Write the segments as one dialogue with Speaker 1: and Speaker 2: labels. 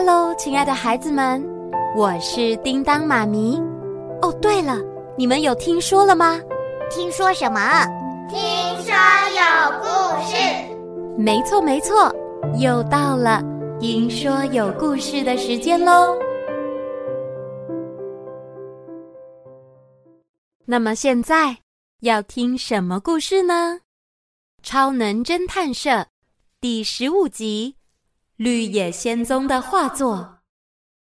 Speaker 1: Hello，亲爱的孩子们，我是叮当妈咪。哦，对了，你们有听说了吗？
Speaker 2: 听说什么？
Speaker 3: 听说有故事。
Speaker 1: 没错，没错，又到了听说有故事的时间喽。那么现在要听什么故事呢？超能侦探社第十五集《绿野仙踪的画作》。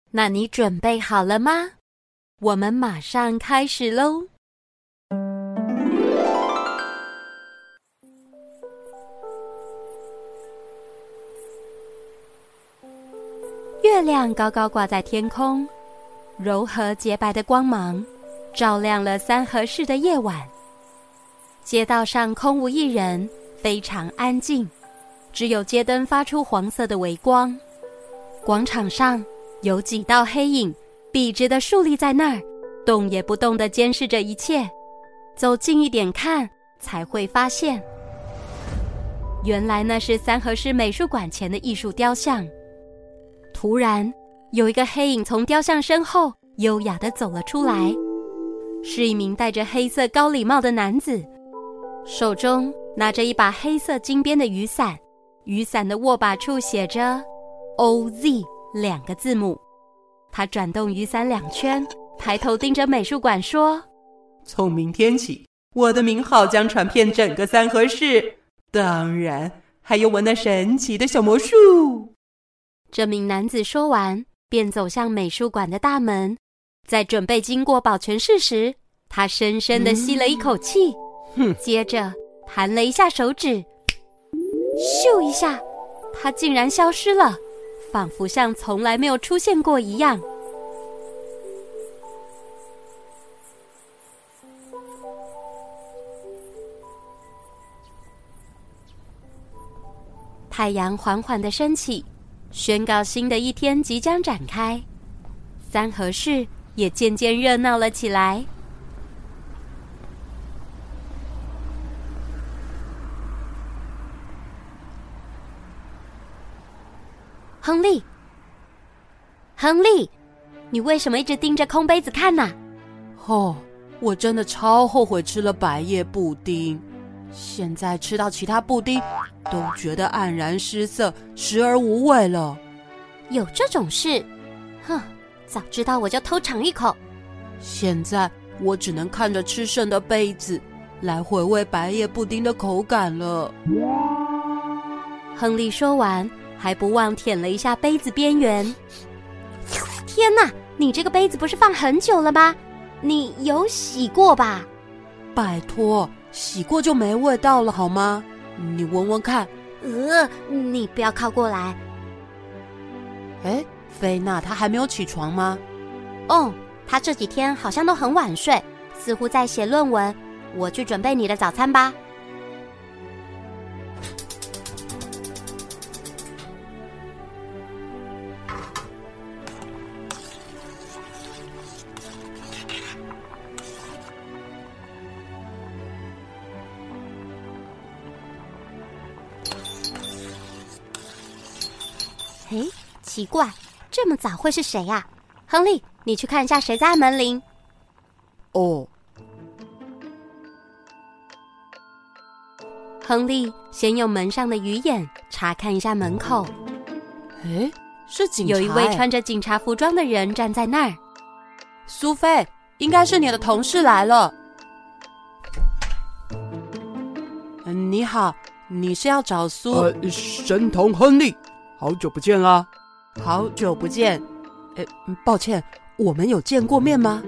Speaker 1: 那你准备好了吗？我们马上开始喽！月亮高高挂在天空，柔和洁白的光芒。照亮了三河市的夜晚，街道上空无一人，非常安静，只有街灯发出黄色的微光。广场上有几道黑影，笔直的竖立在那儿，动也不动的监视着一切。走近一点看，才会发现，原来那是三河市美术馆前的艺术雕像。突然，有一个黑影从雕像身后优雅的走了出来。是一名戴着黑色高礼帽的男子，手中拿着一把黑色金边的雨伞，雨伞的握把处写着 “OZ” 两个字母。他转动雨伞两圈，抬头盯着美术馆说：“
Speaker 4: 从明天起，我的名号将传遍整个三河市，当然还有我那神奇的小魔术。”
Speaker 1: 这名男子说完，便走向美术馆的大门。在准备经过保全室时，他深深地吸了一口气，
Speaker 4: 嗯、
Speaker 1: 接着弹了一下手指，咻一下，他竟然消失了，仿佛像从来没有出现过一样。太阳缓缓的升起，宣告新的一天即将展开。三和市。也渐渐热闹了起来。亨利，亨利，你为什么一直盯着空杯子看呢？
Speaker 4: 哦，我真的超后悔吃了白叶布丁，现在吃到其他布丁都觉得黯然失色、食而无味了。
Speaker 1: 有这种事？哼！早知道我就偷尝一口。
Speaker 4: 现在我只能看着吃剩的杯子，来回味白叶布丁的口感了。
Speaker 1: 亨利说完，还不忘舔了一下杯子边缘。天哪，你这个杯子不是放很久了吗？你有洗过吧？
Speaker 4: 拜托，洗过就没味道了好吗？你闻闻看。
Speaker 1: 呃，你不要靠过来。
Speaker 4: 哎。菲娜，她还没有起床吗？
Speaker 1: 哦，她这几天好像都很晚睡，似乎在写论文。我去准备你的早餐吧。哎，奇怪。这么早会是谁呀？亨利，你去看一下谁在按门铃。
Speaker 4: 哦。
Speaker 1: 亨利先用门上的鱼眼查看一下门口。
Speaker 4: 哎，是警察。
Speaker 1: 有一位穿着警察服装的人站在那儿。
Speaker 4: 苏菲，应该是你的同事来了。嗯，你好，你是要找苏？
Speaker 5: 呃，神童亨利，好久不见啦。
Speaker 4: 好久不见，哎，抱歉，我们有见过面吗？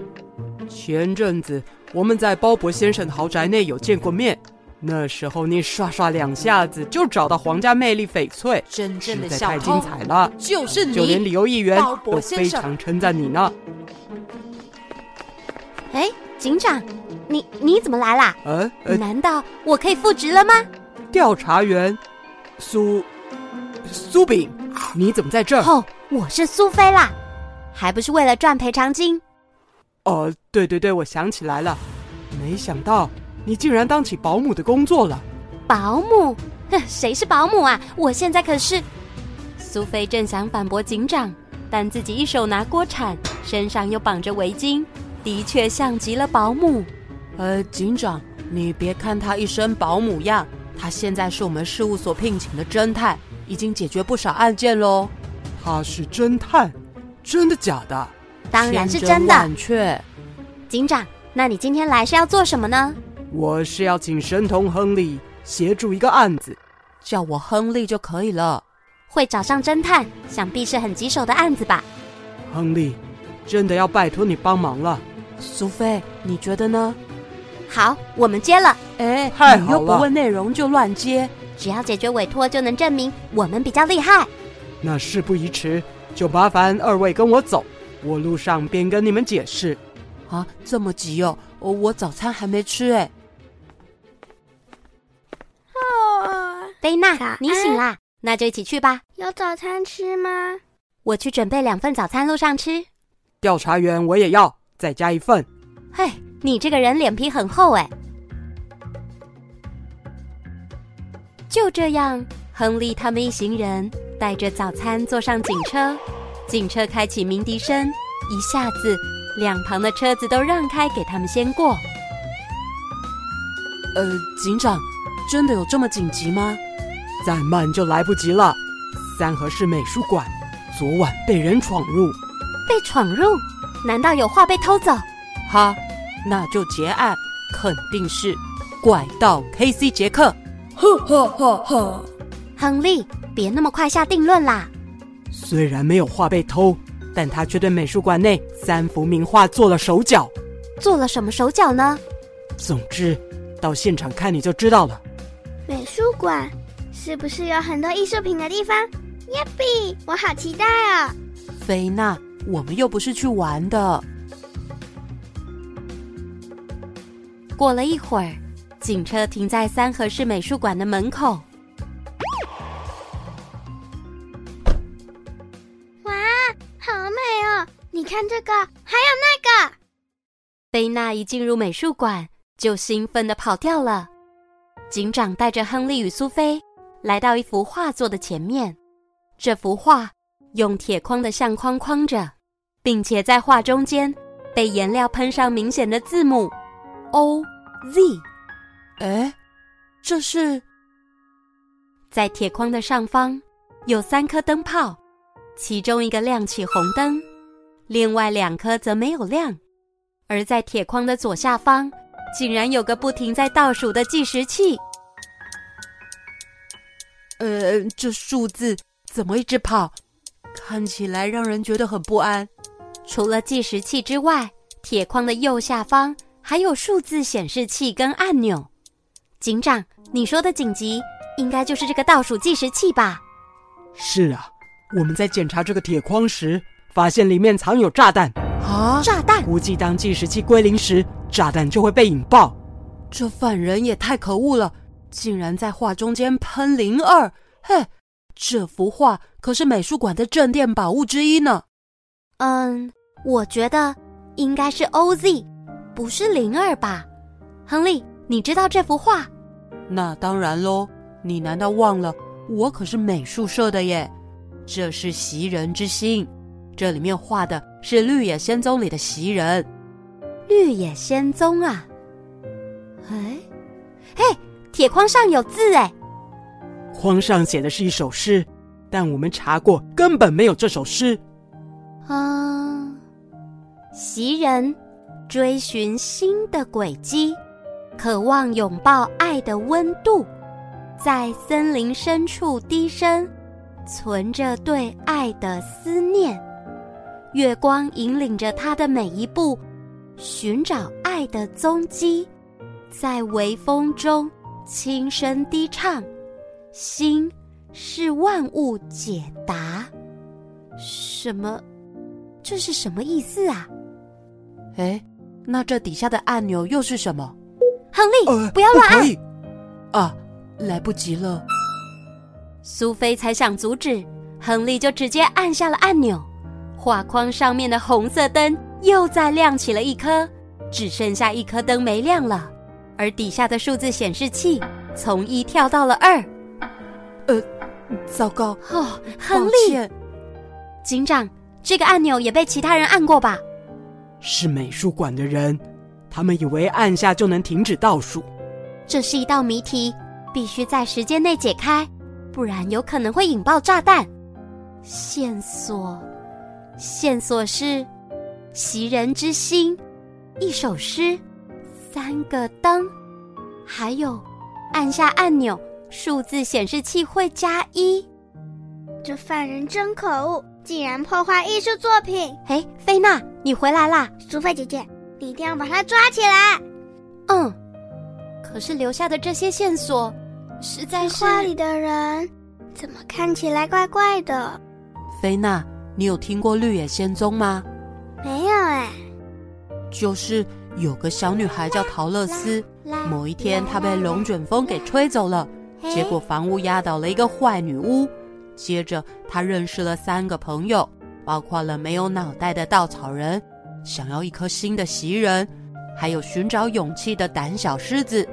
Speaker 5: 前阵子我们在鲍勃先生的豪宅内有见过面，那时候你刷刷两下子就找到皇家魅力翡翠，
Speaker 1: 真正的小
Speaker 5: 太精彩了，
Speaker 1: 就是你，
Speaker 5: 就连旅游议员都非常称赞你呢。
Speaker 1: 哎，警长，你你怎么来啦？
Speaker 5: 呃，呃，
Speaker 1: 难道我可以复职了吗？
Speaker 5: 调查员苏苏炳。你怎么在这儿？
Speaker 1: 哦，我是苏菲啦，还不是为了赚赔偿金。
Speaker 5: 哦，对对对，我想起来了，没想到你竟然当起保姆的工作了。
Speaker 1: 保姆？哼，谁是保姆啊？我现在可是……苏菲正想反驳警长，但自己一手拿锅铲，身上又绑着围巾，的确像极了保姆。
Speaker 4: 呃，警长，你别看他一身保姆样，他现在是我们事务所聘请的侦探，已经解决不少案件喽。
Speaker 5: 他是侦探，真的假的？
Speaker 1: 当然是真的。
Speaker 4: 千真万确。
Speaker 1: 警长，那你今天来是要做什么呢？
Speaker 5: 我是要请神童亨利协助一个案子，
Speaker 4: 叫我亨利就可以了。
Speaker 1: 会找上侦探，想必是很棘手的案子吧？
Speaker 5: 亨利，真的要拜托你帮忙了。
Speaker 4: 苏菲，你觉得呢？
Speaker 1: 好，我们接了。
Speaker 4: 哎，
Speaker 5: 太好了，
Speaker 4: 你又不问内容就乱接，
Speaker 1: 只要解决委托，就能证明我们比较厉害。
Speaker 5: 那事不宜迟，就麻烦二位跟我走，我路上便跟你们解释。
Speaker 4: 啊，这么急哦？我早餐还没吃哎。
Speaker 3: 哦，
Speaker 1: 贝娜，你醒啦？那就一起去吧。
Speaker 3: 有早餐吃吗？
Speaker 1: 我去准备两份早餐，路上吃。
Speaker 5: 调查员，我也要再加一份。
Speaker 1: 嘿，你这个人脸皮很厚哎。就这样，亨利他们一行人带着早餐坐上警车，警车开启鸣笛声，一下子两旁的车子都让开给他们先过。
Speaker 4: 呃，警长，真的有这么紧急吗？
Speaker 5: 再慢就来不及了。三河市美术馆昨晚被人闯入，
Speaker 1: 被闯入？难道有画被偷走？
Speaker 4: 哈，那就结案，肯定是怪盗 K.C. 杰克。
Speaker 3: 呵呵呵呵，
Speaker 1: 亨利，别那么快下定论啦。
Speaker 5: 虽然没有画被偷，但他却对美术馆内三幅名画做了手脚。
Speaker 1: 做了什么手脚呢？
Speaker 5: 总之，到现场看你就知道了。
Speaker 3: 美术馆。是不是有很多艺术品的地方？耶比，我好期待啊！
Speaker 4: 菲娜，我们又不是去玩的。
Speaker 1: 过了一会儿，警车停在三河市美术馆的门口。
Speaker 3: 哇，好美哦！你看这个，还有那个。
Speaker 1: 贝娜一进入美术馆，就兴奋的跑掉了。警长带着亨利与苏菲。来到一幅画作的前面，这幅画用铁框的相框框着，并且在画中间被颜料喷上明显的字母 O Z。
Speaker 4: 哎，这是？
Speaker 1: 在铁框的上方有三颗灯泡，其中一个亮起红灯，另外两颗则没有亮。而在铁框的左下方，竟然有个不停在倒数的计时器。
Speaker 4: 呃，这数字怎么一直跑？看起来让人觉得很不安。
Speaker 1: 除了计时器之外，铁框的右下方还有数字显示器跟按钮。警长，你说的紧急，应该就是这个倒数计时器吧？
Speaker 5: 是啊，我们在检查这个铁框时，发现里面藏有炸弹。
Speaker 4: 啊，
Speaker 1: 炸弹！
Speaker 5: 估计当计时器归零时，炸弹就会被引爆。
Speaker 4: 这犯人也太可恶了！竟然在画中间喷零二，嘿，这幅画可是美术馆的镇店宝物之一呢。
Speaker 1: 嗯，我觉得应该是 OZ，不是零二吧？亨利，你知道这幅画？
Speaker 4: 那当然喽，你难道忘了我可是美术社的耶？这是袭人之心，这里面画的是《绿野仙踪》里的袭人。
Speaker 1: 绿野仙踪啊？哎，嘿。铁框上有字哎，
Speaker 5: 框上写的是一首诗，但我们查过根本没有这首诗。
Speaker 1: 啊，袭人追寻新的轨迹，渴望拥抱爱的温度，在森林深处低声，存着对爱的思念。月光引领着他的每一步，寻找爱的踪迹，在微风中。轻声低唱，心是万物解答。什么？这是什么意思啊？
Speaker 4: 哎，那这底下的按钮又是什么？
Speaker 1: 亨利，
Speaker 5: 呃、
Speaker 1: 不要乱按！
Speaker 4: 啊，来不及了。
Speaker 1: 苏菲才想阻止，亨利就直接按下了按钮，画框上面的红色灯又再亮起了一颗，只剩下一颗灯没亮了。而底下的数字显示器从一跳到了二，
Speaker 4: 呃，糟糕
Speaker 1: 哦，亨利，警长，这个按钮也被其他人按过吧？
Speaker 5: 是美术馆的人，他们以为按下就能停止倒数。
Speaker 1: 这是一道谜题，必须在时间内解开，不然有可能会引爆炸弹。线索，线索是袭人之心，一首诗，三个灯，还有按下按钮，数字显示器会加一。
Speaker 3: 这犯人真可恶，竟然破坏艺术作品！
Speaker 1: 哎，菲娜，你回来啦！
Speaker 3: 苏菲姐姐，你一定要把他抓起来。
Speaker 1: 嗯，可是留下的这些线索，实在是……
Speaker 3: 画里的人怎么看起来怪怪的？
Speaker 4: 菲娜，你有听过绿野仙踪吗？
Speaker 3: 没有哎。
Speaker 4: 就是有个小女孩叫桃乐丝，某一天她被龙卷风给吹走了，结果房屋压倒了一个坏女巫。接着她认识了三个朋友，包括了没有脑袋的稻草人，想要一颗心的袭人，还有寻找勇气的胆小狮子。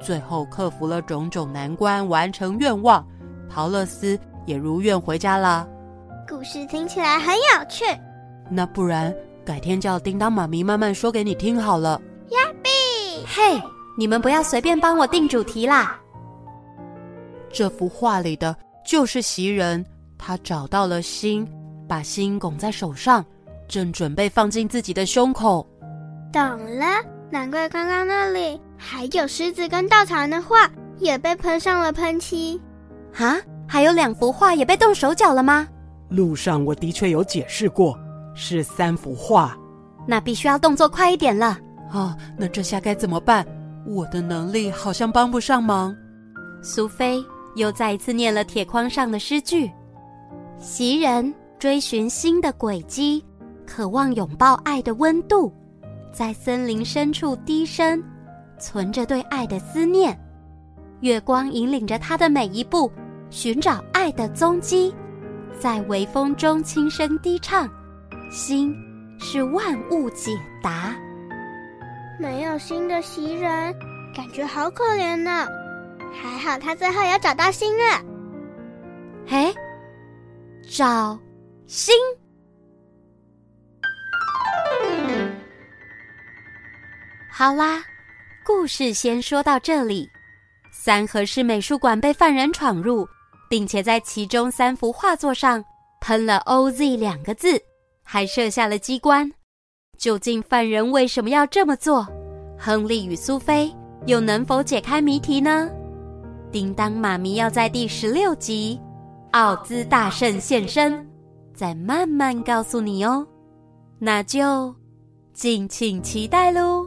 Speaker 4: 最后克服了种种难关，完成愿望，陶乐丝也如愿回家了。
Speaker 3: 故事听起来很有趣，
Speaker 4: 那不然改天叫叮当妈咪慢慢说给你听好了。
Speaker 3: 呀比，
Speaker 1: 嘿，你们不要随便帮我定主题啦。
Speaker 4: 这幅画里的就是袭人，他找到了心，把心拱在手上，正准备放进自己的胸口。
Speaker 3: 懂了，难怪刚刚那里还有狮子跟稻草人的画也被喷上了喷漆。
Speaker 1: 啊，还有两幅画也被动手脚了吗？
Speaker 5: 路上我的确有解释过，是三幅画。
Speaker 1: 那必须要动作快一点了。
Speaker 4: 哦，那这下该怎么办？我的能力好像帮不上忙。
Speaker 1: 苏菲又再一次念了铁框上的诗句：袭人追寻新的轨迹，渴望拥抱爱的温度，在森林深处低声，存着对爱的思念。月光引领着他的每一步，寻找爱的踪迹。在微风中轻声低唱，心是万物解答。
Speaker 3: 没有心的袭人，感觉好可怜呢。还好他最后有找到心了。
Speaker 1: 哎，找心。好啦，故事先说到这里。三和市美术馆被犯人闯入。并且在其中三幅画作上喷了 “OZ” 两个字，还设下了机关。究竟犯人为什么要这么做？亨利与苏菲又能否解开谜题呢？叮当妈咪要在第十六集《奥兹大圣现身》再慢慢告诉你哦。那就敬请期待喽。